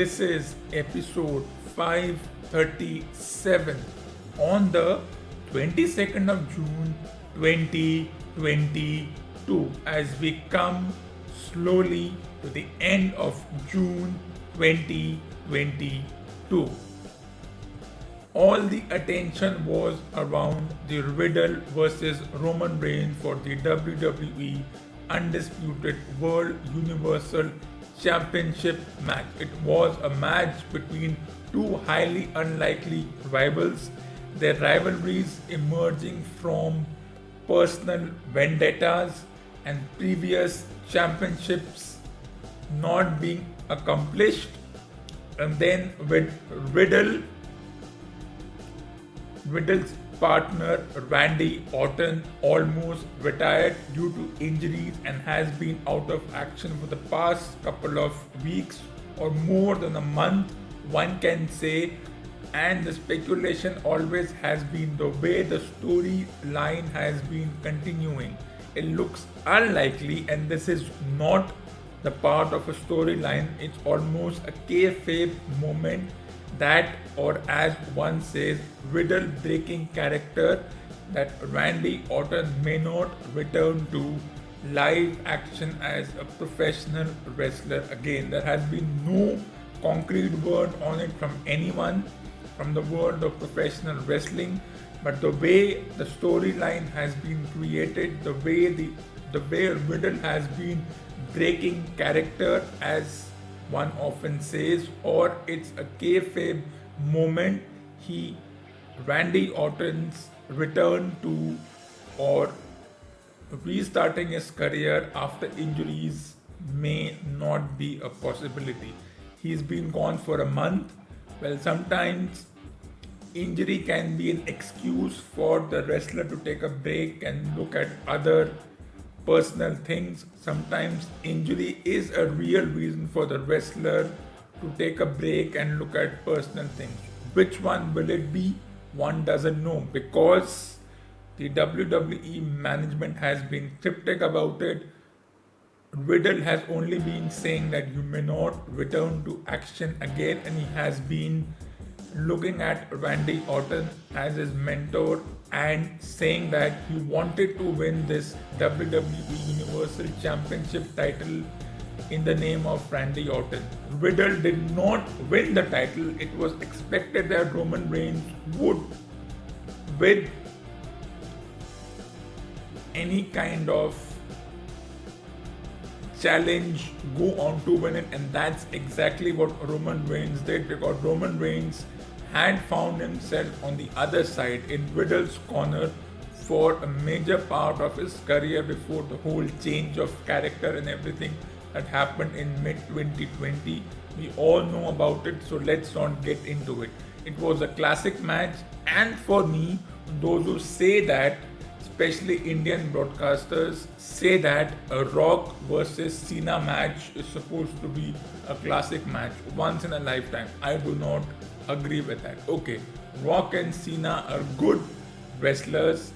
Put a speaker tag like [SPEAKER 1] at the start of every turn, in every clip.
[SPEAKER 1] This is episode 537 on the 22nd of June 2022 as we come slowly to the end of June 2022. All the attention was around the Riddle versus Roman Reigns for the WWE Undisputed World Universal Championship match. It was a match between two highly unlikely rivals, their rivalries emerging from personal vendettas and previous championships not being accomplished. And then with Riddle, Riddle's partner Randy Orton almost retired due to injuries and has been out of action for the past couple of weeks or more than a month, one can say. And the speculation always has been the way the storyline has been continuing. It looks unlikely, and this is not the part of a storyline, it's almost a kayfabe moment that, or as one says, riddle breaking character that Randy Orton may not return to live action as a professional wrestler again. There has been no concrete word on it from anyone from the world of professional wrestling. But the way the storyline has been created, the way the the way Riddle has been breaking character as one often says, or it's a kayfabe moment. He, Randy Orton's return to or restarting his career after injuries may not be a possibility. He's been gone for a month. Well, sometimes injury can be an excuse for the wrestler to take a break and look at other personal things. Sometimes injury is a real reason for the wrestler to take a break and look at personal things. Which one will it be? One doesn't know because the WWE management has been cryptic about it. Riddle has only been saying that you may not return to action again, and he has been looking at Randy Orton as his mentor and saying that he wanted to win this WWE Universal Championship title in the name of Randy Orton. Riddle did not win the title. It was expected that Roman Reigns would, with any kind of challenge, go on to win it, and that's exactly what Roman Reigns did because Roman Reigns had found himself on the other side in Riddle's corner for a major part of his career before the whole change of character and everything that happened in mid 2020. We all know about it, so let's not get into it. It was a classic match, and for me, those who say that, especially Indian broadcasters, say that a Rock versus Cena match is supposed to be a classic match once in a lifetime. I do not agree with that. Okay, Rock and Cena are good wrestlers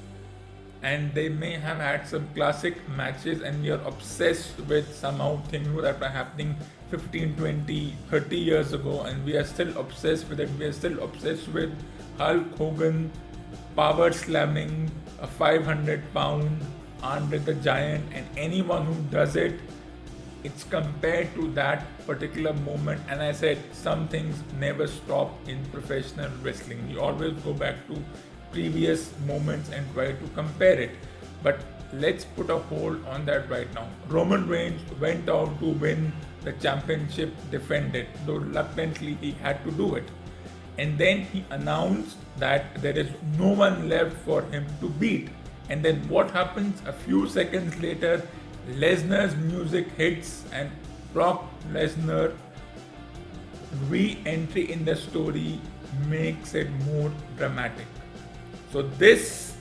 [SPEAKER 1] and they may have had some classic matches and we are obsessed with somehow things that were happening 15 20 30 years ago and we are still obsessed with it we are still obsessed with hulk hogan power slamming a 500 pound andre the giant and anyone who does it it's compared to that particular moment and i said some things never stop in professional wrestling. You always go back to previous moments and try to compare it. But let's put a hold on that right now. Roman reigns went out to win the championship defended though reluctantly he had to do it. And then he announced that there is no one left for him to beat. And then what happens a few seconds later Lesnar's music hits and Brock Lesnar re-entry in the story makes it more dramatic. So this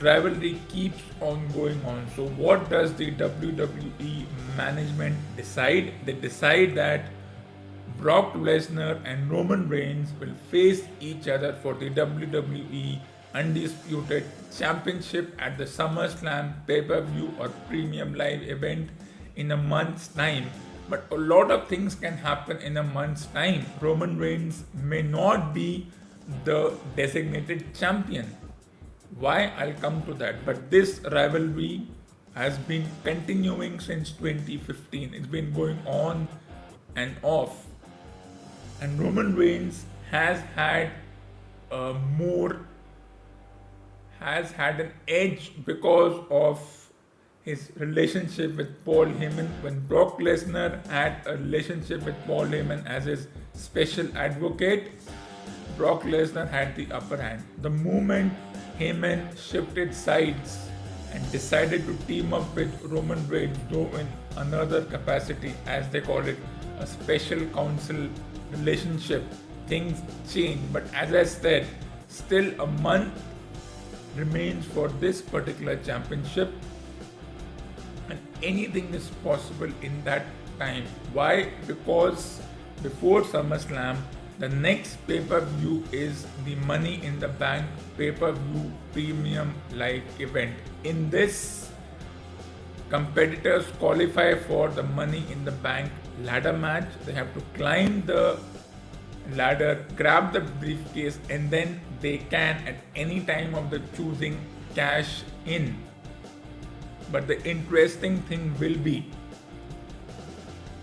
[SPEAKER 1] rivalry keeps on going on. So what does the WWE management decide? They decide that Brock Lesnar and Roman Reigns will face each other for the WWE undisputed championship at the SummerSlam pay per view or premium live event in a month's time. but a lot of things can happen in a month's time. Roman Reigns may not be the designated champion. Why? I'll come to that. But this rivalry has been continuing since 2015. It's been going on and off. And Roman Reigns has had a more has had an edge because of his relationship with Paul Heyman. When Brock Lesnar had a relationship with Paul Heyman as his special advocate, Brock Lesnar had the upper hand. The moment Heyman shifted sides and decided to team up with Roman Reigns, though in another capacity, as they call it, a special counsel relationship, things changed. But as I said, still a month remains for this particular championship and anything is possible in that time. Why? Because before SummerSlam, the next pay per view is the Money in the Bank pay per view premium live event. In this, competitors qualify for the Money in the Bank ladder match. They have to climb the ladder, grab the briefcase, and then they can at any time of the choosing cash in. But the interesting thing will be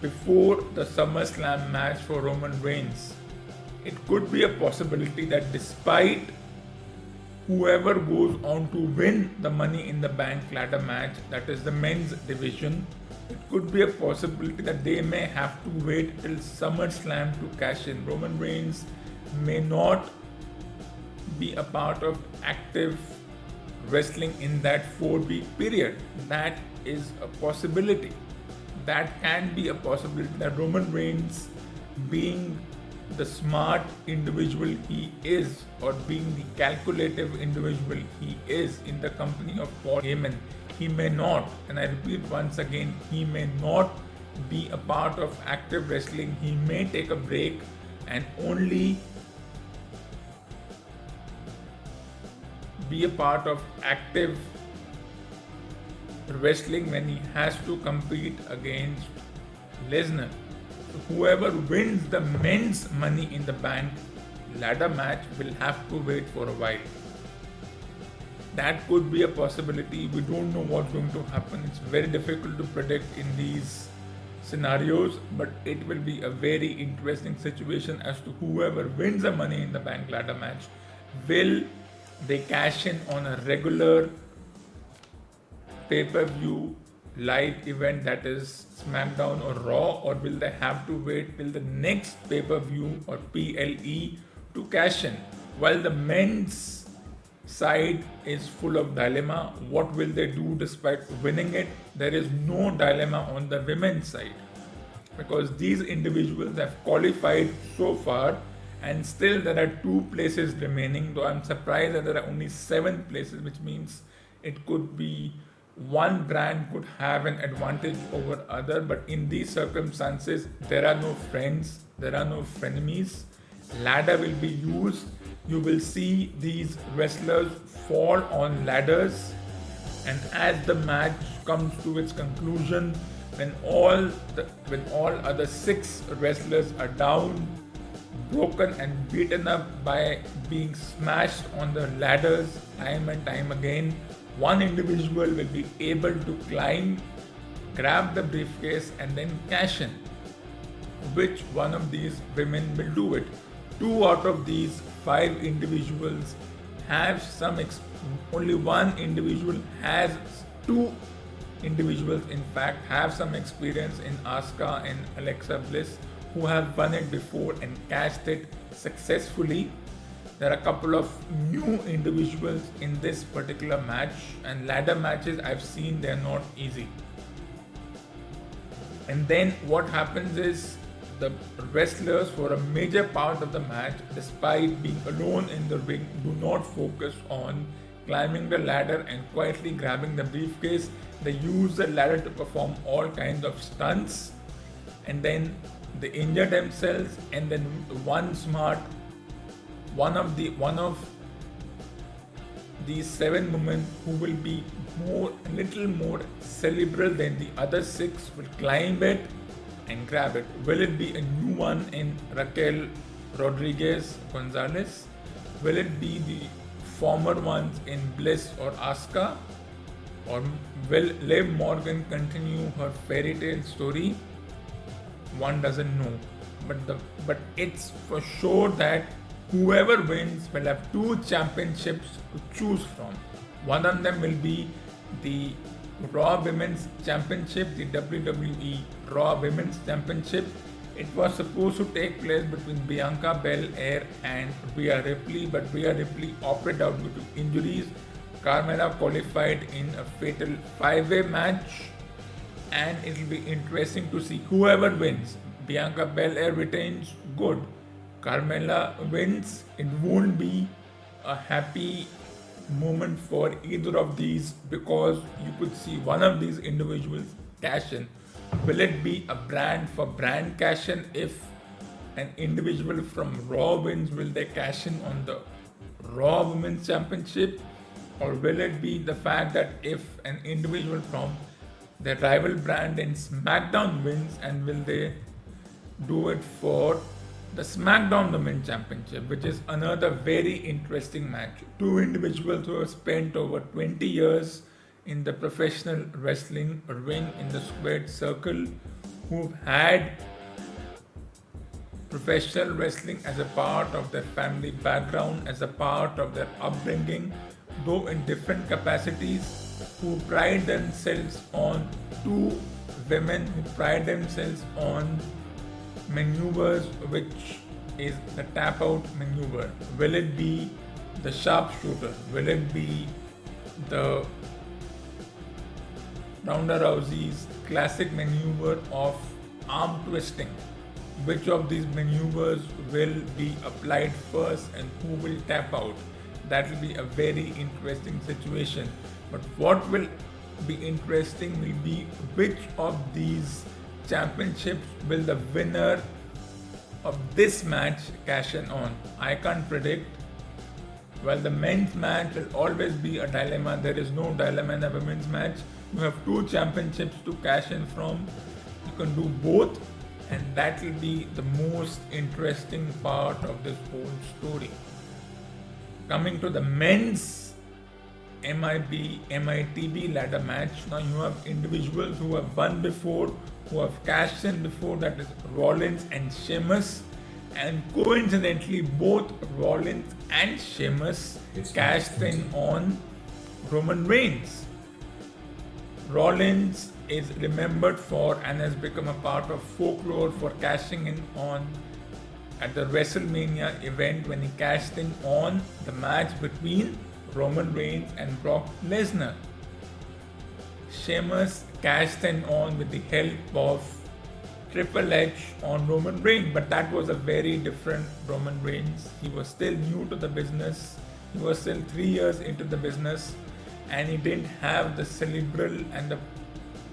[SPEAKER 1] before the SummerSlam match for Roman Reigns, it could be a possibility that despite whoever goes on to win the Money in the Bank ladder match, that is the men's division, it could be a possibility that they may have to wait till SummerSlam to cash in. Roman Reigns may not be a part of active wrestling in that four week period. That is a possibility. That can be a possibility that Roman Reigns, being the smart individual he is, or being the calculative individual he is in the company of Paul Heyman, he may not, and I repeat once again, he may not be a part of active wrestling. He may take a break and only be a part of active wrestling when he has to compete against Lesnar. So whoever wins the men's money in the bank ladder match will have to wait for a while. That could be a possibility. We don't know what's going to happen. It's very difficult to predict in these scenarios, but it will be a very interesting situation as to whoever wins the money in the bank ladder match will they cash in on a regular pay per view live event that is SmackDown or Raw, or will they have to wait till the next pay per view or PLE to cash in? While the men's side is full of dilemma, what will they do despite winning it? There is no dilemma on the women's side because these individuals have qualified so far and still there are two places remaining though i'm surprised that there are only seven places which means it could be one brand could have an advantage over other. But in these circumstances there are no friends there are no frenemies. Ladder will be used you will see these wrestlers fall on ladders and as the match comes to its conclusion when all the, when all other six wrestlers are down broken and beaten up by being smashed on the ladders time and time again. One individual will be able to climb, grab the briefcase, and then cash in. Which one of these women will do it? Two out of these five individuals have some, ex- only one individual has two individuals, in fact, have some experience in Asuka and Alexa Bliss who have won it before and cashed it successfully. There are a couple of new individuals in this particular match, and ladder matches I've seen they're not easy. And then what happens is the wrestlers for a major part of the match, despite being alone in the ring, do not focus on climbing the ladder and quietly grabbing the briefcase. They use the ladder to perform all kinds of stunts and then they injure themselves and then one smart one of the one of these seven women who will be more a little more cerebral than the other six will climb it and grab it. Will it be a new one in Raquel Rodriguez Gonzalez? Will it be the former ones in Bliss or Asuka? Or will Liv Morgan continue her fairy tale story? One doesn't know. But the but it's for sure that whoever wins will have two championships to choose from. One of them will be the Raw Women's Championship, the WWE Raw Women's Championship. It was supposed to take place between Bianca Belair and Rhea Ripley, but Rhea Ripley opted out due to injuries. Carmella qualified in a fatal five-way match, and it will be interesting to see whoever wins. Bianca Belair retains, good. Carmella wins, it won't be a happy moment for either of these because you could see one of these individuals cash in. Will it be a brand for brand cash in if an individual from Raw wins? Will they cash in on the Raw Women's Championship? Or will it be the fact that if an individual from their rival brand in SmackDown wins and will they do it for the SmackDown Women's Championship, which is another very interesting match. Two individuals who have spent over 20 years in the professional wrestling ring in the squared circle, who've had professional wrestling as a part of their family background, as a part of their upbringing, though in different capacities, who pride themselves on two women who pride themselves on maneuvers which is the tap out maneuver. Will it be the sharpshooter? Will it be the Ronda Rousey's classic maneuver of arm twisting? Which of these maneuvers will be applied first and who will tap out? That will be a very interesting situation. But what will be interesting will be which of these championships will the winner of this match cash in on? I can't predict. Well, the men's match will always be a dilemma. There is no dilemma in the women's match. You have two championships to cash in from. You can do both, and that will be the most interesting part of this whole story. Coming to the men's MIB, MITB ladder match. Now you have individuals who have won before, who have cashed in before, that is Rollins and Sheamus. And coincidentally, both Rollins and Sheamus it's cashed in on Roman Reigns. Rollins is remembered for and has become a part of folklore for cashing in on at the WrestleMania event when he cashed in on the match between Roman Reigns and Brock Lesnar. Sheamus cashed in on with the help of Triple H on Roman Reigns, but that was a very different Roman Reigns. He was still new to the business, he was still three years into the business, and he didn't have the cerebral and the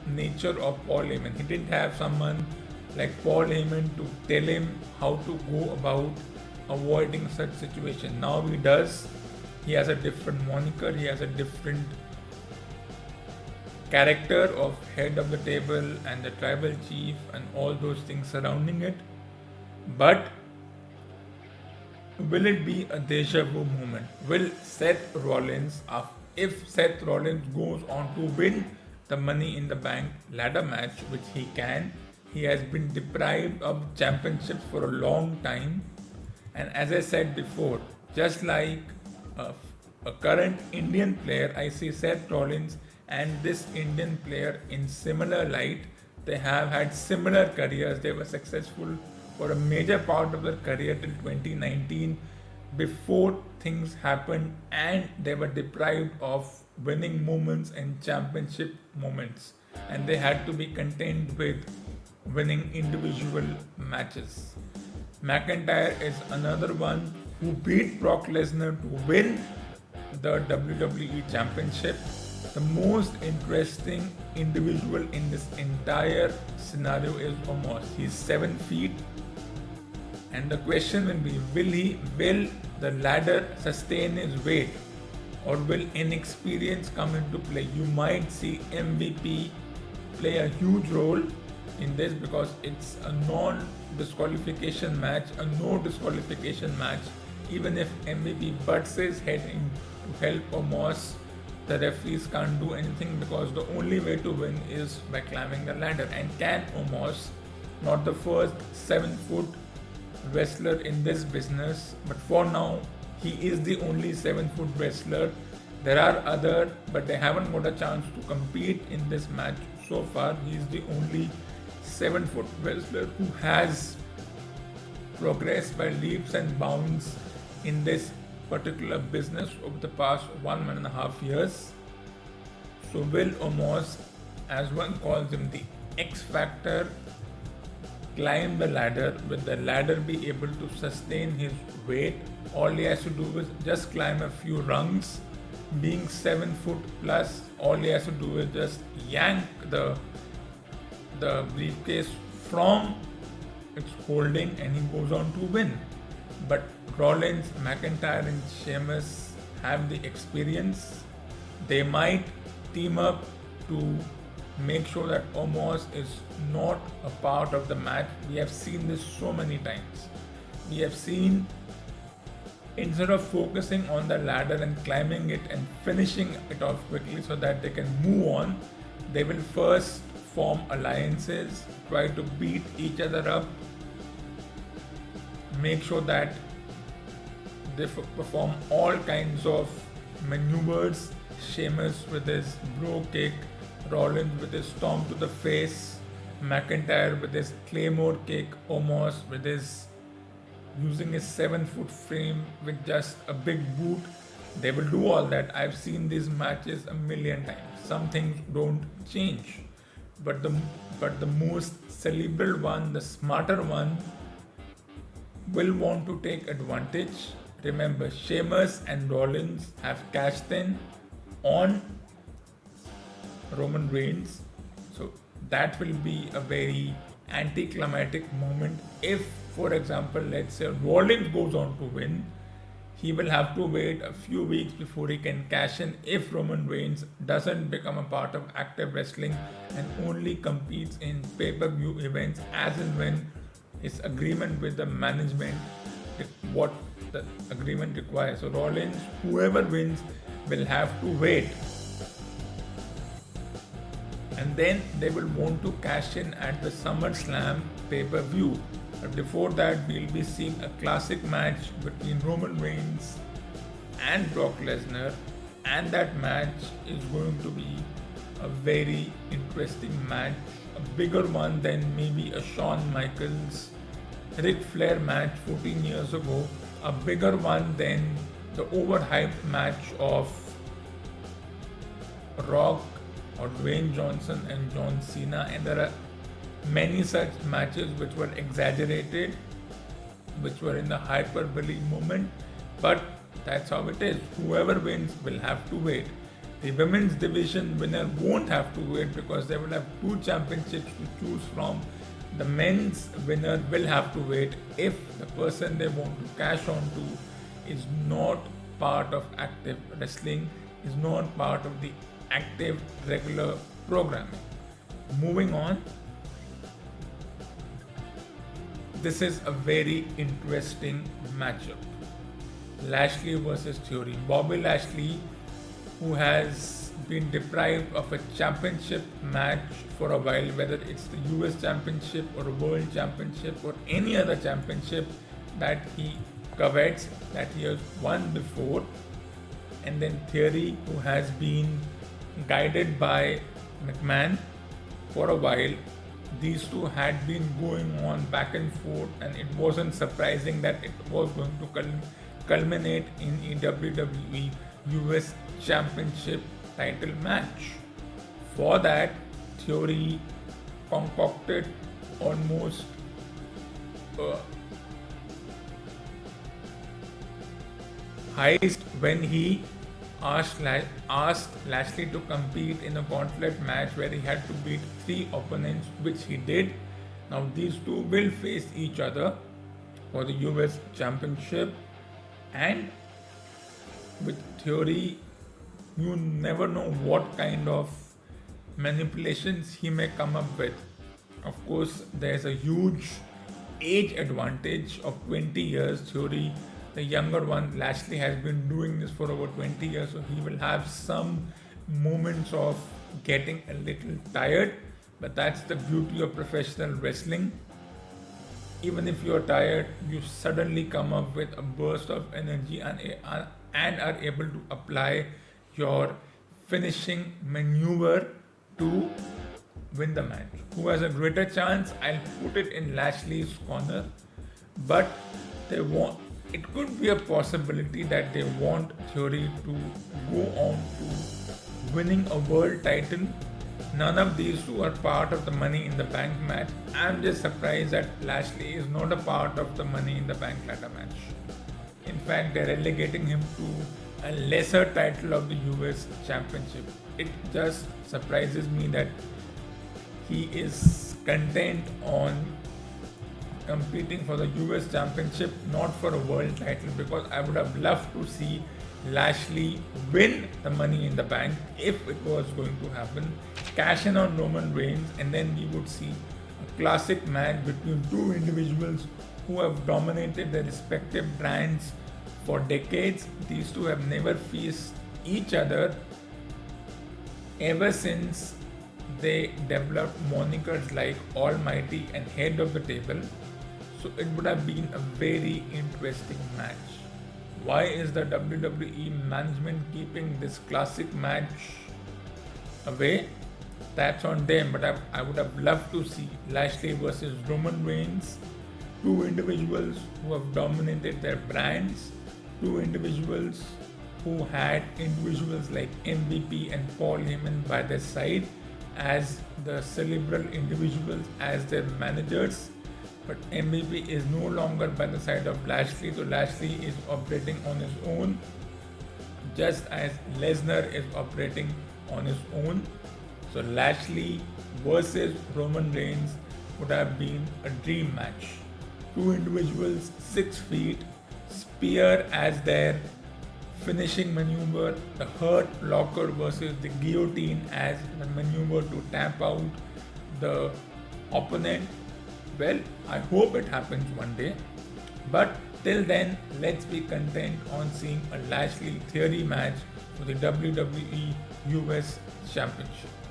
[SPEAKER 1] nature of Paul Heyman. He didn't have someone like Paul Heyman to tell him how to go about avoiding such situation. Now he does he has a different moniker, he has a different character of head of the table and the tribal chief and all those things surrounding it. But will it be a deja vu moment? Will Seth Rollins, if Seth Rollins goes on to win the Money in the Bank ladder match, which he can, he has been deprived of championships for a long time. And as I said before, just like a, a current Indian player, I see Seth Rollins and this Indian player in similar light. They have had similar careers. They were successful for a major part of their career till 2019 before things happened and they were deprived of winning moments and championship moments and they had to be contained with winning individual matches. McIntyre is another one who beat Brock Lesnar to win the WWE Championship. The most interesting individual in this entire scenario is Omos. He's seven feet, and the question will be: Will he? Will the ladder sustain his weight, or will inexperience come into play? You might see MVP play a huge role in this because it's a non disqualification match, a no disqualification match. Even if MVP butts his head in to help Omos, the referees can't do anything because the only way to win is by climbing the ladder. And can Omos, not the first seven foot wrestler in this business, but for now, he is the only seven foot wrestler. There are other, but they haven't got a chance to compete in this match so far. He is the only seven foot wrestler who has progressed by leaps and bounds in this particular business over the past one, and a half years. So, Will Omos, as one calls him, the X Factor, climb the ladder. Will the ladder be able to sustain his weight? All he has to do is just climb a few rungs. Being seven foot plus, all he has to do is just yank the the briefcase from its holding and he goes on to win. But Rollins, McIntyre, and Sheamus have the experience. They might team up to make sure that Omos is not a part of the match. We have seen this so many times. We have seen instead of focusing on the ladder and climbing it and finishing it off quickly so that they can move on, they will first form alliances, try to beat each other up, make sure that they perform all kinds of maneuvers. Sheamus with his brogue kick, Rollins with his stomp to the face, McIntyre with his claymore kick, Omos with his using his seven foot frame with just a big boot. They will do all that. I've seen these matches a million times. Some things don't change, but the but the most cerebral one, the smarter one, will want to take advantage. Remember, Sheamus and Rollins have cashed in on Roman Reigns, so that will be a very anticlimactic moment if, for example, let's say Rollins goes on to win. He will have to wait a few weeks before he can cash in if Roman Reigns doesn't become a part of active wrestling and only competes in pay per view events as and when his agreement with the management, what the agreement requires. So, Rollins, whoever wins, will have to wait and then they will want to cash in at the SummerSlam pay per view. But before that, we'll be seeing a classic match between Roman Reigns and Brock Lesnar, and that match is going to be a very interesting match, a bigger one than maybe a Shawn Michaels Ric Flair match 14 years ago, a bigger one than the overhyped match of Rock or Dwayne Johnson and John Cena, and there are many such matches which were exaggerated, which were in the hyperbole moment, but that's how it is. Whoever wins will have to wait. The women's division winner won't have to wait because they will have two championships to choose from. The men's winner will have to wait if the person they want to cash on to is not part of active wrestling, is not part of the active regular programming. Moving on, this is a very interesting matchup. Lashley versus Theory. Bobby Lashley, who has been deprived of a championship match for a while, whether it's the US Championship or a World Championship or any other championship that he covets, that he has won before. And then Theory, who has been guided by McMahon for a while. These two had been going on back and forth, and it wasn't surprising that it was going to culminate in WWE US Championship title match. For that, Theory concocted almost uh, heist when he asked, asked Lashley to compete in a gauntlet match where he had to beat three opponents, which he did. Now, these two will face each other for the US Championship, and with Theory, you never know what kind of manipulations he may come up with. Of course, there's a huge age advantage of 20 years. Theory, the younger one, Lashley, has been doing this for over 20 years, so he will have some moments of getting a little tired. But that's the beauty of professional wrestling. Even if you're tired, you suddenly come up with a burst of energy and, and are able to apply your finishing maneuver to win the match. Who has a greater chance? I'll put it in Lashley's corner, but they want. It could be a possibility that they want Theory to go on to winning a world title. None of these two are part of the Money in the Bank match. I'm just surprised that Lashley is not a part of the Money in the Bank ladder match. In fact, relegating him to a lesser title of the US Championship. It just surprises me that he is content on competing for the US Championship, not for a world title, because I would have loved to see Lashley win the money in the bank if it was going to happen, cash in on Roman Reigns, and then we would see a classic match between two individuals who have dominated their respective brands for decades. These two have never faced each other ever since they developed monikers like Almighty and Head of the Table. So it would have been a very interesting match. Why is the WWE management keeping this classic match away? That's on them, but I, I would have loved to see Lashley versus Roman Reigns, two individuals who have dominated their brands, two individuals who had individuals like MVP and Paul Heyman by their side as the cerebral individuals as their managers. But MVP is no longer by the side of Lashley, so Lashley is operating on his own, just as Lesnar is operating on his own. So Lashley versus Roman Reigns would have been a dream match. Two individuals, six feet, spear as their finishing maneuver, the hurt locker versus the guillotine as the maneuver to tap out the opponent. Well, I hope it happens one day. But till then, let's be content on seeing a Lashley Theory match for the WWE US Championship.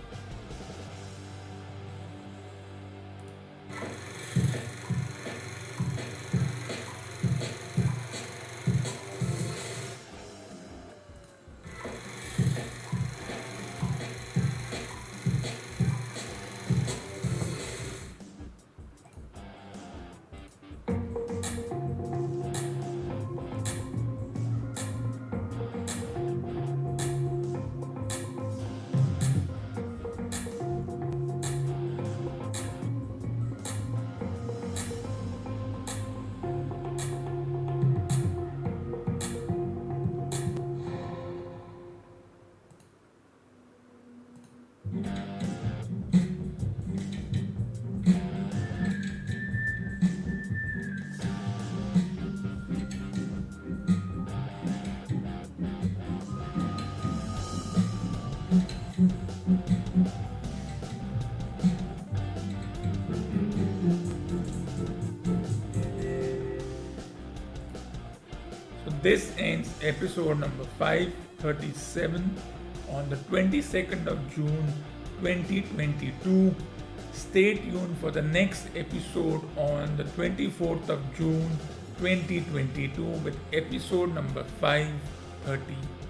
[SPEAKER 1] This ends episode number 537 on the 22nd of June 2022. Stay tuned for the next episode on the 24th of June 2022 with episode number 530.